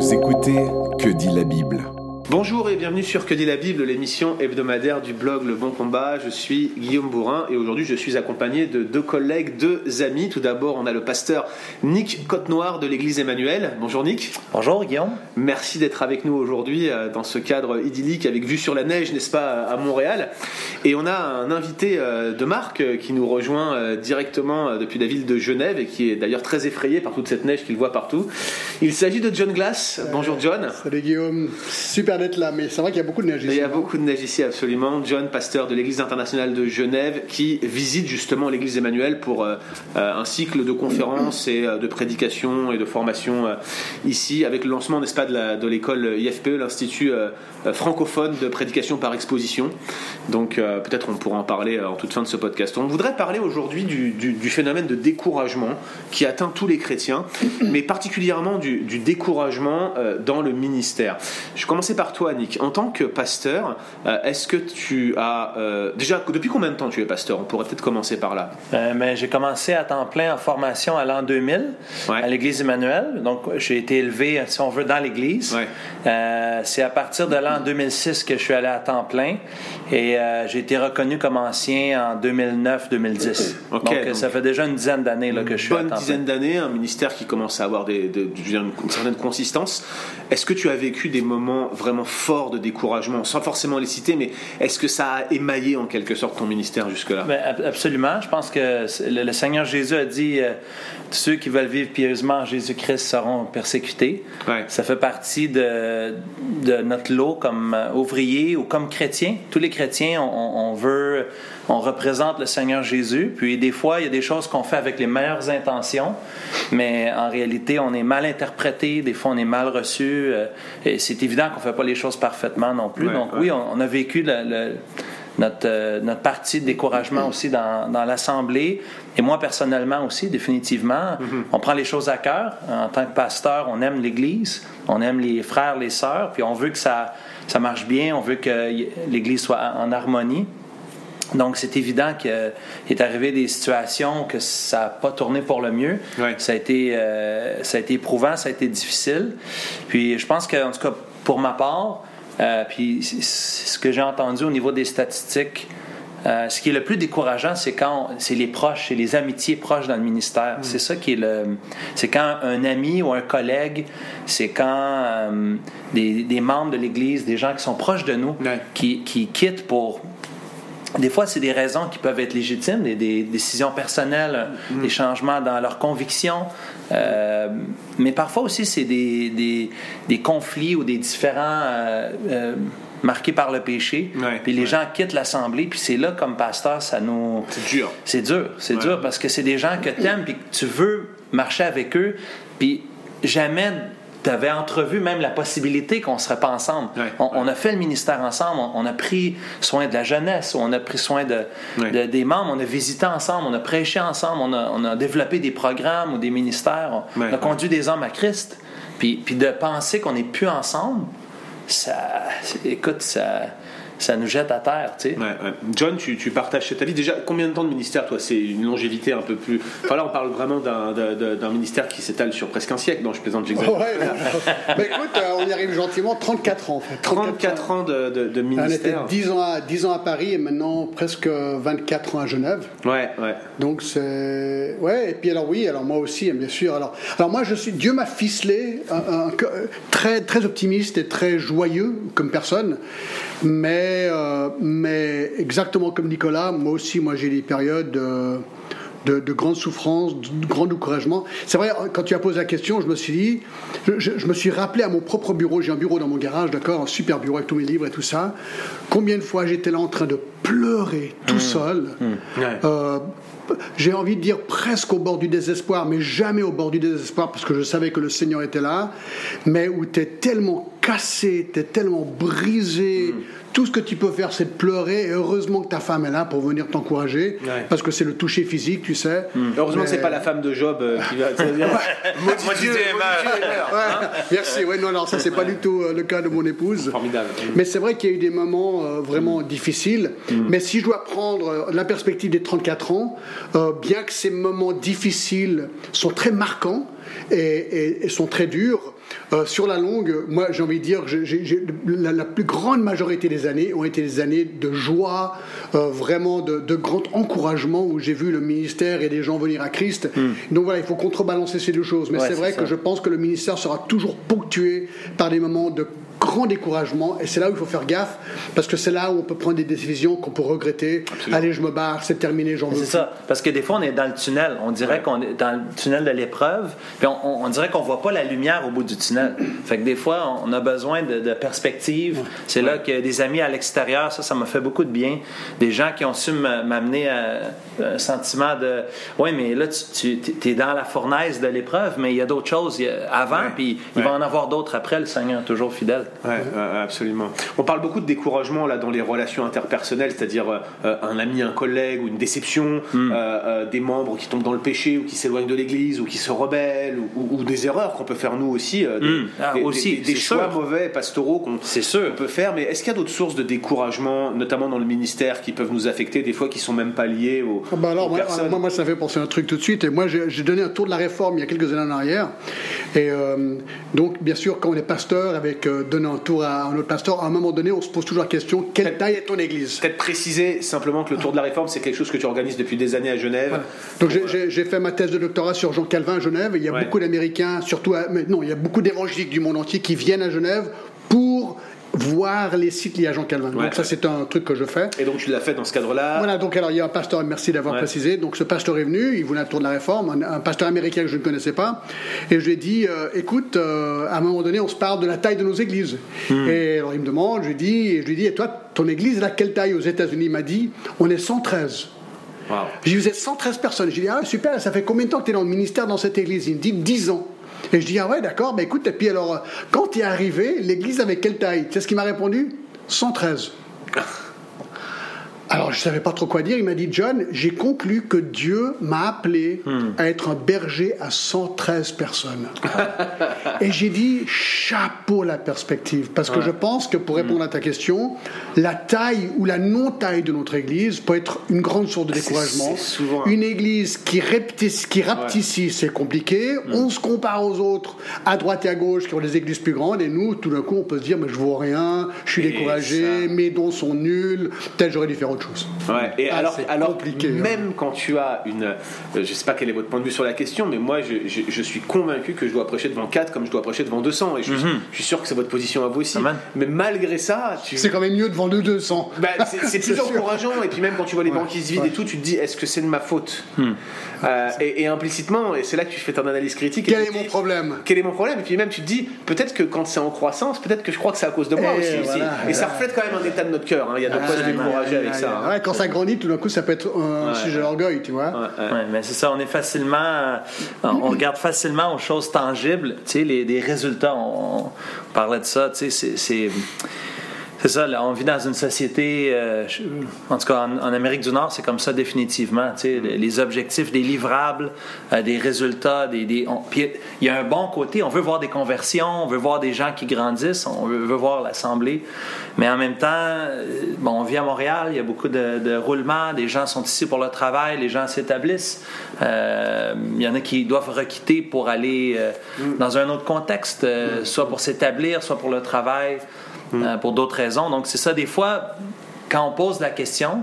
Vous écoutez Que dit la Bible Bonjour et bienvenue sur Que dit la Bible, l'émission hebdomadaire du blog Le Bon Combat. Je suis Guillaume Bourrin et aujourd'hui je suis accompagné de deux collègues, deux amis. Tout d'abord, on a le pasteur Nick Côte-Noire de l'église Emmanuel. Bonjour Nick. Bonjour Guillaume. Merci d'être avec nous aujourd'hui euh, dans ce cadre idyllique avec vue sur la neige, n'est-ce pas, à Montréal. Et on a un invité euh, de marque euh, qui nous rejoint directement depuis la ville de Genève et qui est d'ailleurs très effrayé par toute cette neige qu'il voit partout. Il s'agit de John Glass. Bonjour John. Salut Guillaume. Super là, mais c'est vrai qu'il y a beaucoup de neige ici. Il y a beaucoup de neige ici, absolument. John, pasteur de l'Église internationale de Genève, qui visite justement l'Église Emmanuel pour euh, euh, un cycle de conférences et euh, de prédications et de formation ici, avec le lancement, n'est-ce pas, de l'école IFPE, l'Institut francophone de prédication par exposition. Donc peut-être on pourra en parler en toute fin de ce podcast. On voudrait parler aujourd'hui du, phénomène de découragement qui atteint tous les chrétiens, mais particulièrement du, du découragement dans le ministère. Je vais commencer toi, Nick. En tant que pasteur, euh, est-ce que tu as. Euh, déjà, depuis combien de temps tu es pasteur? On pourrait peut-être commencer par là. Euh, mais j'ai commencé à temps plein en formation à l'an 2000 à l'Église Emmanuel. Donc, j'ai été élevé, si on veut, dans l'Église. c'est à partir de l'an 2006 que je suis allé à temps plein et j'ai été reconnu comme ancien en 2009-2010. donc, ça fait déjà une dizaine d'années que je suis à temps dizaine d'années, un ministère qui commence à avoir des, une certaine consistance. Est-ce que tu as vécu des moments vraiment forts de découragement, sans forcément les citer, mais est-ce que ça a émaillé en quelque sorte ton ministère jusque-là? Ben, Absolument. Je pense que le, Seigneur Jésus a dit euh, ceux qui veulent vivre pieusement en Jésus-Christ seront persécutés. Ça fait partie de, de notre lot comme euh, ouvrier ou comme chrétien. Tous les chrétiens, on, on veut on représente le Seigneur Jésus. Puis des fois, il y a des choses qu'on fait avec les meilleures intentions, mais en réalité, on est mal interprété. Des fois, on est mal reçu. Euh, et c'est évident qu'on ne fait pas les choses parfaitement non plus. Donc oui, on, a vécu notre, euh, notre partie de découragement aussi dans, dans l'Assemblée. Et moi, personnellement aussi, définitivement, mm-hmm. on prend les choses à cœur. En tant que pasteur, on aime l'Église, on aime les frères, les sœurs, puis on veut que ça, ça marche bien, on veut que l'Église soit en harmonie. Donc, c'est évident qu'il est arrivé des situations que ça n'a pas tourné pour le mieux. Ça, a été, euh, ça a été éprouvant, ça a été difficile. Puis, je pense qu'en tout cas, pour ma part, euh, puis ce que j'ai entendu au niveau des statistiques, euh, ce qui est le plus décourageant, c'est quand c'est les proches, c'est les amitiés proches dans le ministère. Mm. C'est ça qui est le. C'est quand un ami ou un collègue, c'est quand des, membres de l'Église, des gens qui sont proches de nous, qui, qui, quittent pour des fois, c'est des raisons qui peuvent être légitimes, des, décisions personnelles, mm. des changements dans leurs convictions. Euh, mais parfois aussi, c'est des, conflits ou des différents euh, euh, marqués par le péché. puis les gens quittent l'Assemblée, puis c'est là, comme pasteur, ça nous... C'est dur. C'est dur, c'est dur, parce que c'est des gens que tu aimes, puis que tu veux marcher avec eux, puis jamais tu avais entrevu même la possibilité qu'on ne serait pas ensemble. on, a fait le ministère ensemble, on, a pris soin de la jeunesse, on a pris soin de, des membres, on a visité ensemble, on a prêché ensemble, on a, on a développé des programmes ou des ministères, on, a conduit des hommes à Christ. Puis, puis de penser qu'on n'est plus ensemble, ça, écoute, ça, ça nous jette à terre. Tu sais. John, tu, tu, partages ta vie. Déjà, combien de temps de ministère, toi C'est une longévité un peu plus. Enfin, là, on parle vraiment d'un ministère qui s'étale sur presque un siècle. Non, je plaisante, j'exagère. Ouais, mais écoute, euh, on y arrive gentiment. 34 ans, en fait. 34, ans, de, de, ministère. On était 10 ans, à, 10 ans à Paris et maintenant presque 24 ans à Genève. Ouais, ouais. Donc, c'est. Ouais, et puis alors, oui, alors moi aussi, bien sûr. Alors, alors moi, je suis. Dieu m'a ficelé, très, très optimiste et très joyeux comme personne. Mais euh, mais, exactement comme Nicolas, moi aussi, moi j'ai des périodes de, de, grande souffrance, de grand découragement. C'est vrai, quand tu as posé la question, je me suis dit, je, me suis rappelé à mon propre bureau, j'ai un bureau dans mon garage, d'accord, un super bureau avec tous mes livres et tout ça. Combien de fois j'étais là en train de pleurer tout mmh. seul. Mmh. Euh, j'ai envie de dire presque au bord du désespoir, mais jamais au bord du désespoir parce que je savais que le Seigneur était là, mais où tu es tellement cassé, tu es tellement brisé. Mmh tout ce que tu peux faire, c'est de pleurer. Et heureusement que ta femme est là pour venir t'encourager, parce que c'est le toucher physique, tu sais. Hmm. Heureusement que c'est pas la femme de Job euh, qui va. dire, Dieu, Merci. Ouais, non, non, ça c'est pas du tout euh, le cas de mon épouse. Formidable. Mais c'est vrai qu'il y a eu des moments euh, vraiment hmm. difficiles. Mais si je dois prendre la perspective des 34 ans, bien que ces moments difficiles sont très marquants et sont très durs, euh, sur la longue, moi j'ai envie de dire, la, plus grande majorité des années ont été des années de joie, euh, vraiment de, grand encouragement où j'ai vu le ministère et des gens venir à Christ. Hmm. Donc voilà, il faut contrebalancer ces deux choses. Mais c'est vrai que je pense que le ministère sera toujours ponctué par des moments de grand découragement et c'est là où il faut faire gaffe parce que c'est là où on peut prendre des décisions qu'on peut regretter. Allez, je me barre, c'est terminé, j'en veux. C'est ça, parce que des fois on est dans le tunnel, on dirait qu'on est dans le tunnel de l'épreuve, puis on, dirait qu'on voit pas la lumière au bout du tunnel. Fait que des fois on a besoin de, perspective. C'est là que des amis à l'extérieur, ça, ça m'a fait beaucoup de bien. Des gens qui ont su m'amener à un sentiment de, oui, mais là tu, es dans la fournaise de l'épreuve, mais il y a d'autres choses avant, puis il va en avoir d'autres après. Le Seigneur est toujours fidèle. Ouais, absolument. On parle beaucoup de découragement là dans les relations interpersonnelles, c'est-à-dire euh, un ami, un collègue ou une déception, hmm. euh, euh, des membres qui tombent dans le péché ou qui s'éloignent de l'Église ou qui se rebellent ou, des erreurs qu'on peut faire nous aussi, des, hmm. ah, aussi, des, choix mauvais pastoraux qu'on peut faire. Mais est-ce qu'il y a d'autres sources de découragement, notamment dans le ministère, qui peuvent nous affecter des fois qui sont même pas liées aux, ah bah alors, moi, moi, ça fait penser à un truc tout de suite. Et moi, j'ai donné un tour de la réforme il y a quelques années en arrière. Et donc, bien sûr, quand on est pasteur avec un tour à un autre pasteur, à un moment donné, on se pose toujours la question quelle taille est ton église? Peut-être préciser simplement que le Tour de la Réforme, c'est quelque chose que tu organises depuis des années à Genève. Donc j'ai fait ma thèse de doctorat sur Jean Calvin à Genève. il y a beaucoup d'Américains, surtout, non, il y a beaucoup d'évangéliques du monde entier qui viennent à Genève voir les sites liés à Jean Calvin. donc ça c'est un truc que je fais. Et donc tu l'as fait dans ce cadre-là Voilà, donc alors il y a un pasteur, merci d'avoir précisé, donc ce pasteur est venu, il voulait un tour de la réforme, un, pasteur américain que je ne connaissais pas, et je lui ai dit, euh, écoute, euh, à un moment donné on se parle de la taille de nos églises. Hmm. Et alors il me demande, je lui dis, et je lui dis, et toi ton église elle a quelle taille aux États-Unis? Il m'a dit, on est 113. Wow. J'ai dit, vous êtes 113 personnes. J'ai dit, ah super, ça fait combien de temps que tu es dans le ministère dans cette église? Il me dit, 10 ans. Et je dis, ah ouais, d'accord, mais écoute, et puis alors, quand tu es arrivé, l'église avait quelle taille? Tu sais ce qu'il m'a répondu 113. Alors, je ne savais pas trop quoi dire. Il m'a dit, John, j'ai conclu que Dieu m'a appelé hmm. à être un berger à 113 personnes. Et j'ai dit, chapeau la perspective. Parce que je pense que pour répondre hmm. à ta question, la taille ou la non-taille de notre Église peut être une grande source de découragement. Souvent... Une Église qui, rapetisse, qui rapetisse, c'est compliqué. Hmm. On se compare aux autres, à droite et à gauche, qui ont des églises plus grandes. Et nous, tout d'un coup, on peut se dire, mais je vois rien, je suis découragé, mes dons sont nuls, peut-être j'aurais dû faire autre chose. Ouais. Et ah, alors, alors hein. même quand tu as une, euh, je sais pas quel est votre point de vue sur la question, mais moi, je, je, suis convaincu que je dois prêcher devant 4 comme je dois prêcher devant 200. Et je, mhm. je suis sûr que c'est votre position à vous aussi. Mais malgré ça, tu... c'est quand même mieux devant 200. Bah, c'est plus encourageant. Et puis même quand tu vois les banquiers se vident et tout, tu te dis, est-ce que c'est de ma faute hmm. euh, et, implicitement, et c'est là que tu fais ton analyse critique. Quel est mon problème? Quel est mon problème? Et puis même, tu te dis, peut-être que quand c'est en croissance, peut-être que je crois que c'est à cause de moi aussi, Et ça reflète quand même un état de notre cœur. Hein. Il y a de quoi se décourager avec ça. Hein quand ça grandit, tout d'un coup, ça peut être un sujet d'orgueil, tu vois. Ouais, mais c'est ça, on est facilement, euh, on regarde facilement aux choses tangibles, tu sais, les, les résultats. On, on, parlait de ça, tu sais, c'est c'est ça, là, on vit dans une société, euh, en tout cas en, Amérique du Nord, c'est comme ça définitivement. Tu sais, les objectifs, des livrables, euh, des résultats, des, des puis il y a un bon côté, on veut voir des conversions, on veut voir des gens qui grandissent, on veut, voir l'Assemblée, mais en même temps, euh, bon, on vit à Montréal, il y a beaucoup de, de roulements, des gens sont ici pour le travail, les gens s'établissent. il y en a qui doivent requitter pour aller mm. dans un autre contexte, soit pour s'établir, soit pour le travail. Euh, pour d'autres raisons. Donc, c'est ça, des fois, quand on pose la question,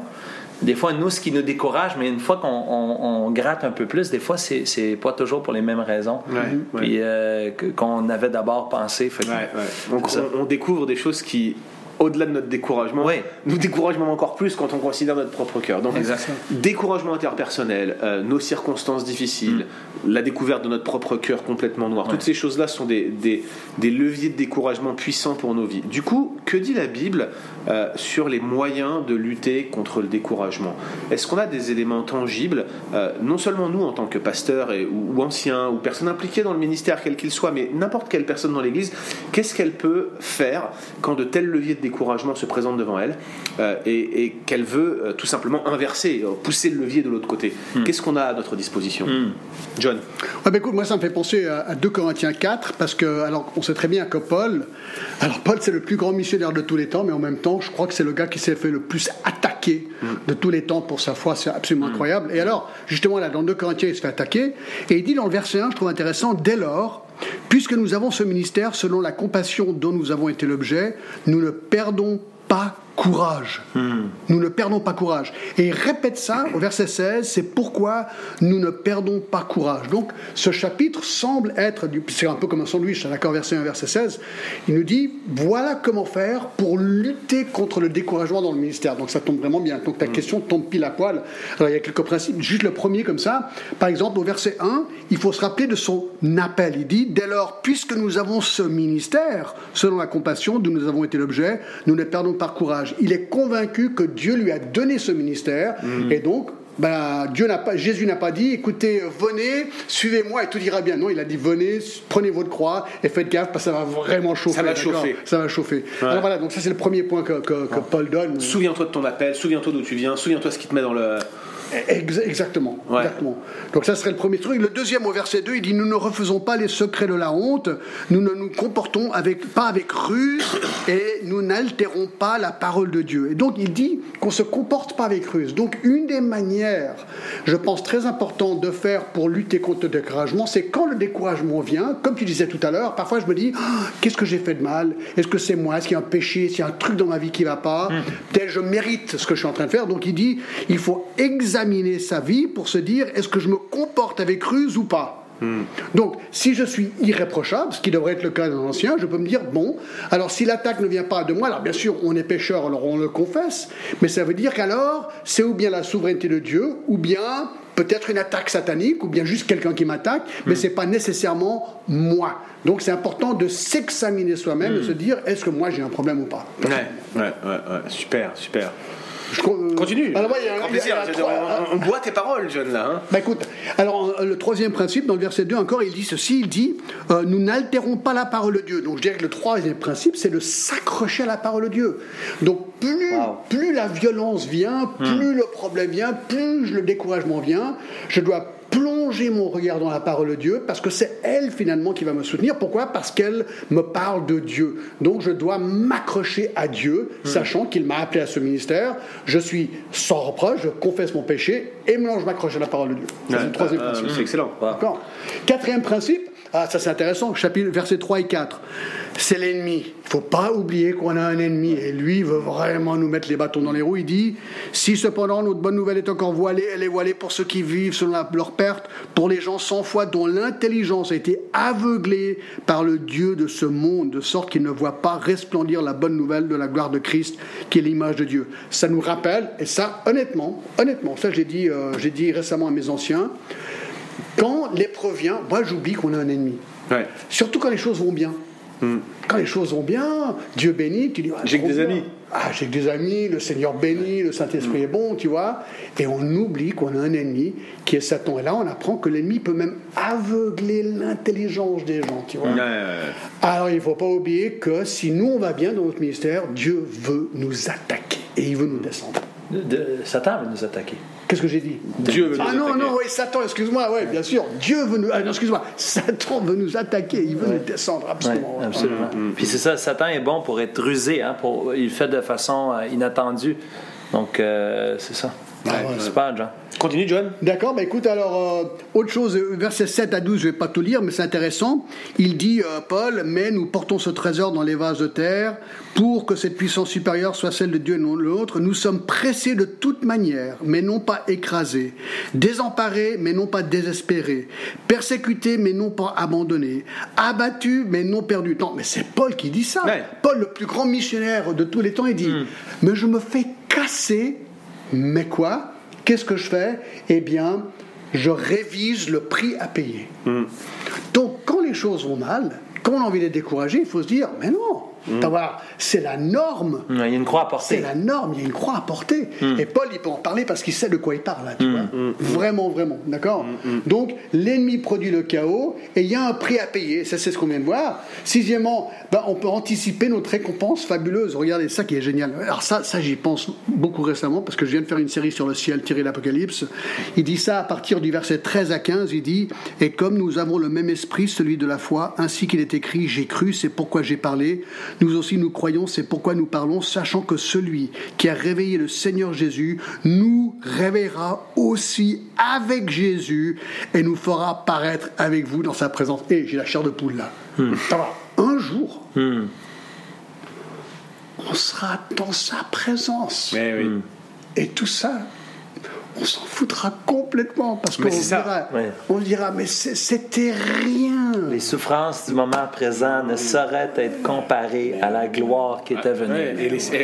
des fois, nous, ce qui nous décourage, mais une fois qu'on gratte un peu plus, des fois, c'est pas toujours pour les mêmes raisons puis euh, qu'on avait d'abord pensé. Donc, on, découvre des choses qui au-delà de notre découragement, nous découragement encore plus quand on considère notre propre cœur. Donc, découragement interpersonnel, euh, nos circonstances difficiles, mm. la découverte de notre propre cœur complètement noir, toutes ces choses-là sont des, des, leviers de découragement puissants pour nos vies. Du coup, que dit la Bible euh, sur les moyens de lutter contre le découragement Est-ce qu'on a des éléments tangibles, euh, non seulement nous en tant que pasteurs et, ou, anciens, ou personnes impliquées dans le ministère, quel qu'il soit, mais n'importe quelle personne dans l'Église, qu'est-ce qu'elle peut faire quand de tels leviers de découragement se présente devant elle euh, et, qu'elle veut euh, tout simplement inverser, pousser le levier de l'autre côté. Hmm. Qu'est-ce qu'on a à notre disposition hmm. John ah ben écoute, Moi, ça me fait penser à, 2 Corinthiens 4, parce que, alors, on sait très bien que Paul, alors Paul, c'est le plus grand missionnaire de tous les temps, mais en même temps, je crois que c'est le gars qui s'est fait le plus attaquer attaqué de tous les temps pour sa foi, c'est absolument incroyable. Et alors, justement, là, dans 2 Corinthiens, il se fait attaquer, et il dit dans le verset 1, je trouve intéressant, dès lors, puisque nous avons ce ministère selon la compassion dont nous avons été l'objet, nous ne perdons pas courage. Hmm. Nous ne perdons pas courage. Et il répète ça au verset 16, c'est pourquoi nous ne perdons pas courage. Donc ce chapitre semble être, c'est un peu comme un sandwich, d'accord, verset 1, verset 16, il nous dit, voilà comment faire pour lutter contre le découragement dans le ministère. Donc ça tombe vraiment bien. Donc ta hmm. question tombe pile à poil. Alors il y a quelques principes, juste le premier comme ça. Par exemple, au verset 1, il faut se rappeler de son appel. Il dit, dès lors, puisque nous avons ce ministère, selon la compassion dont nous avons été l'objet, nous ne perdons pas courage. Il est convaincu que Dieu lui a donné ce ministère mm. et donc ben, Dieu n'a pas, Jésus n'a pas dit, écoutez, venez, suivez-moi et tout ira bien. Non, il a dit, venez, prenez votre croix et faites gaffe parce que ça va vraiment chauffer. Ça va chauffer. Ça va chauffer. Alors voilà, donc ça c'est le premier point que, Paul donne. Souviens-toi de ton appel, souviens-toi d'où tu viens, souviens-toi ce qui te met dans le, Exactement, exactement. Donc ça serait le premier truc. Le deuxième au verset 2, il dit Nous ne refaisons pas les secrets de la honte, nous ne nous comportons avec, pas avec ruse et nous n'altérons pas la parole de Dieu. Et donc il dit qu'on ne se comporte pas avec ruse. Donc une des manières, je pense très importante de faire pour lutter contre le découragement, c'est quand le découragement vient, comme tu disais tout à l'heure, parfois je me dis ah, Qu'est-ce que j'ai fait de mal? Est-ce que c'est moi? Est-ce qu'il y a un péché? Est-ce qu'il y a un truc dans ma vie qui ne va pas? Hmm. Peut-être je mérite ce que je suis en train de faire. Donc il dit Il faut examiner examiner sa vie pour se dire est-ce que je me comporte avec ruse ou pas hmm. Donc, si je suis irréprochable, ce qui devrait être le cas d'un ancien, je peux me dire, bon, alors si l'attaque ne vient pas de moi, alors bien sûr, on est pécheur, alors on le confesse, mais ça veut dire qu'alors, c'est ou bien la souveraineté de Dieu, ou bien peut-être une attaque satanique, ou bien juste quelqu'un qui m'attaque, mais hmm. ce n'est pas nécessairement moi. Donc c'est important de s'examiner soi-même, et de hmm. se dire, est-ce que moi j'ai un problème ou pas? Ouais, ouais, ouais, super, super. Continue. Alors, on, boit tes paroles, John, là. Hein. Bah, écoute, alors le troisième principe, dans le verset 2 encore, il dit ceci, il dit, euh, nous n'altérons pas la parole de Dieu. Donc je dirais que le troisième principe, c'est de s'accrocher à la parole de Dieu. Donc plus, plus la violence vient, hmm. plus le problème vient, plus le découragement vient, je dois plonger mon regard dans la parole de Dieu parce que c'est elle finalement qui va me soutenir. Pourquoi? Parce qu'elle me parle de Dieu. Donc je dois m'accrocher à Dieu, hmm. sachant qu'il m'a appelé à ce ministère. Je suis sans reproche, je confesse mon péché et maintenant je m'accroche à la parole de Dieu. C'est le troisième principe. C'est excellent. Quatrième principe, ah, ça c'est intéressant, chapitre, versets 3 et 4. C'est l'ennemi. Il faut pas oublier qu'on a un ennemi et lui veut vraiment nous mettre les bâtons dans les roues. Il dit Si cependant notre bonne nouvelle est encore voilée, elle est voilée pour ceux qui vivent selon leur perte, pour les gens sans foi dont l'intelligence a été aveuglée par le Dieu de ce monde, de sorte qu'ils ne voient pas resplendir la bonne nouvelle de la gloire de Christ, qui est l'image de Dieu. Ça nous rappelle, et ça, honnêtement, honnêtement, ça j'ai dit, euh, j'ai dit récemment à mes anciens, quand l'épreuve vient, moi j'oublie qu'on a un ennemi. Surtout quand les choses vont bien. Hmm. Quand les choses vont bien, Dieu bénit, tu dis ah, J'ai que des amis. Ah, j'ai que des amis, le Seigneur bénit, le Saint-Esprit est bon, tu vois. Et on oublie qu'on a un ennemi qui est Satan. Et là, on apprend que l'ennemi peut même aveugler l'intelligence des gens, tu vois. Alors, il ne faut pas oublier que si nous, on va bien dans notre ministère, Dieu veut nous attaquer et il veut nous descendre. Satan veut nous attaquer. Qu'est-ce que j'ai dit Dieu veut nous ah, attaquer. Ah non, non, oui, Satan, excuse-moi, oui, bien sûr. Dieu veut nous. Ah, excuse-moi. Satan veut nous attaquer, il veut nous descendre, absolument. absolument. Puis c'est ça, Satan est bon pour être rusé, hein, pour, il le fait de façon euh, inattendue. Donc, euh, c'est ça. Ah, c'est pas, Jean. Continue, John. D'accord, bah écoute, alors, euh, autre chose, verset 7 à 12, je ne vais pas tout lire, mais c'est intéressant. Il dit, euh, Paul, mais nous portons ce trésor dans les vases de terre pour que cette puissance supérieure soit celle de Dieu et non l'autre. Nous sommes pressés de toute manière, mais non pas écrasés, désemparés, mais non pas désespérés, persécutés, mais non pas abandonnés, abattus, mais non perdus. Non, mais c'est Paul qui dit ça. Paul, le plus grand missionnaire de tous les temps, il dit, hmm. mais je me fais casser, mais quoi? Qu'est-ce que je fais? Eh bien, je révise le prix à payer. Hmm. Donc, quand les choses vont mal, quand on a envie d'être découragé, il faut se dire, mais non, Mm. C'est la norme. Il y a une croix à porter. C'est la norme, il y a une croix à porter. Mm. Et Paul, il peut en parler parce qu'il sait de quoi il parle, là, tu mm. vois. Vraiment, vraiment. D'accord Donc, l'ennemi produit le chaos et il y a un prix à payer. Ça, c'est ce qu'on vient de voir. Sixièmement, ben, on peut anticiper notre récompense fabuleuse. Regardez, ça qui est génial. Alors, ça, ça j'y pense beaucoup récemment parce que je viens de faire une série sur le ciel tiré l'Apocalypse. Il dit ça à partir du verset 13 à 15. Il dit Et comme nous avons le même esprit, celui de la foi, ainsi qu'il est écrit J'ai cru, c'est pourquoi j'ai parlé Nous aussi nous croyons, c'est pourquoi nous parlons, sachant que celui qui a réveillé le Seigneur Jésus nous réveillera aussi avec Jésus et nous fera paraître avec vous dans sa présence. Et j'ai la chair de poule là. Hmm. Un jour, hmm. on sera dans sa présence. Et tout ça, on s'en foutra complètement parce qu'on dira, on dira, mais c'était rien. Les souffrances du moment présent ne sauraient être comparées à la gloire qui était venue.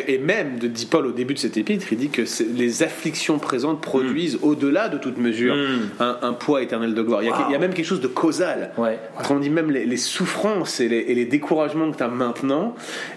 et, même, de dit Paul au début de cet épître, il dit que les afflictions présentes produisent, mm. au-delà de toute mesure, mm. un, poids éternel de gloire. Il y, a, même quelque chose de causal. On dit même les, souffrances et les, découragements que tu as maintenant,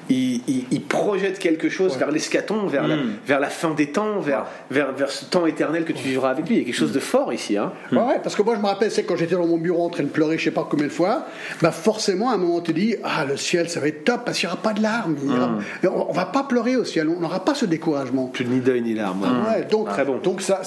ils, projettent quelque chose vers l'escaton, vers, la, mm. vers la fin des temps, vers, vers, vers ce temps éternel que tu vivras avec lui. Il y a quelque chose de fort ici. Hein. Ouais, parce que moi je me rappelle, c'est quand j'étais dans mon bureau en train de pleurer, je sais pas combien de fois, bah forcément à un moment tu dis, ah le ciel ça va être top parce qu'il n'y aura pas de larmes. Hum. On, va pas pleurer au ciel, on n'aura pas ce découragement. Plus ni deuil ni larmes. Ouais, donc, Très bon. Donc ça,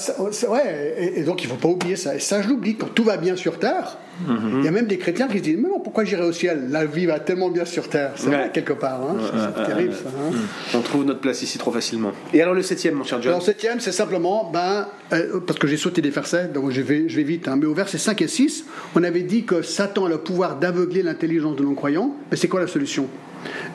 ouais, et, et, donc il faut pas oublier ça. Et ça je l'oublie quand tout va bien sur terre. Il y a même des chrétiens qui se disent Mais non, pourquoi j'irai au ciel? La vie va tellement bien sur terre. C'est vrai, quelque part. Hein. c'est terrible, ça. Hein. On trouve notre place ici trop facilement. Et alors, le septième, mon cher John? Alors, le septième, c'est simplement, ben, euh, parce que j'ai sauté des versets, donc je vais, je vais vite, hein, mais au verset 5 et 6, on avait dit que Satan a le pouvoir d'aveugler l'intelligence de non-croyants. Mais c'est quoi la solution?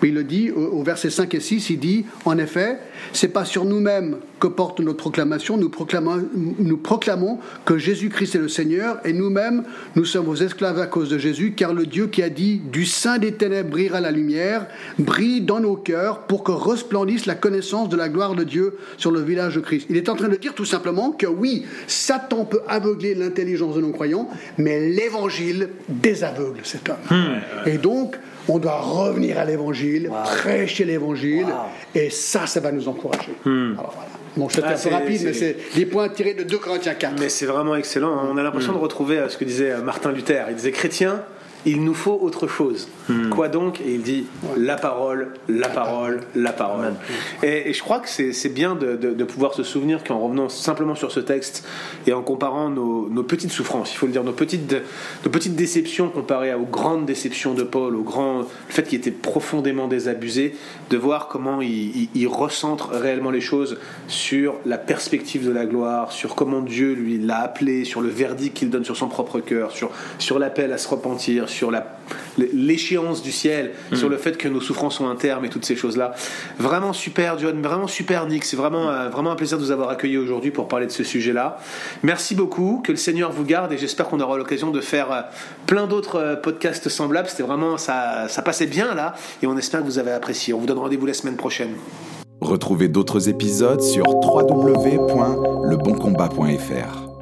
Mais il le dit au, verset 5 et 6, il dit, en effet, c'est pas sur nous-mêmes que porte notre proclamation, nous proclamons, nous proclamons que Jésus-Christ est le Seigneur, et nous-mêmes, nous sommes vos esclaves à cause de Jésus, car le Dieu qui a dit, du sein des ténèbres brillera la lumière, brille dans nos cœurs pour que resplendisse la connaissance de la gloire de Dieu sur le village de Christ. Il est en train de dire tout simplement que oui, Satan peut aveugler l'intelligence de nos croyants, mais l'évangile désaveugle cet homme. Hmm. Et donc, on doit revenir à l'évangile, prêcher l'évangile, et ça, ça va nous encourager. Hmm. Alors voilà. Bon, je un peu rapide, mais c'est des points tirés de 2 Corinthiens 4. Mais c'est vraiment excellent. On a l'impression hmm. de retrouver euh, ce que disait euh, Martin Luther. Il disait chrétien, il nous faut autre chose. Hmm. Quoi donc? Et il dit la parole, la parole, la parole. Et, je crois que c'est bien de, pouvoir se souvenir qu'en revenant simplement sur ce texte et en comparant nos, petites souffrances, il faut le dire, nos petites, nos petites déceptions comparées aux grandes déceptions de Paul, au grand, le fait qu'il était profondément désabusé, de voir comment il, il, recentre réellement les choses sur la perspective de la gloire, sur comment Dieu lui l'a appelé, sur le verdict qu'il donne sur son propre cœur, sur, sur l'appel à se repentir, sur l'échéance du ciel, mm. sur le fait que nos souffrances sont un terme et toutes ces choses-là. Vraiment super, John, vraiment super, Nick. C'est vraiment, euh, vraiment un plaisir de vous avoir accueilli aujourd'hui pour parler de ce sujet-là. Merci beaucoup, que le Seigneur vous garde et j'espère qu'on aura l'occasion de faire euh, plein d'autres euh, podcasts semblables. C'était vraiment, ça, ça passait bien là et on espère que vous avez apprécié. On vous donne rendez-vous la semaine prochaine. Retrouvez d'autres épisodes sur www.leboncombat.fr.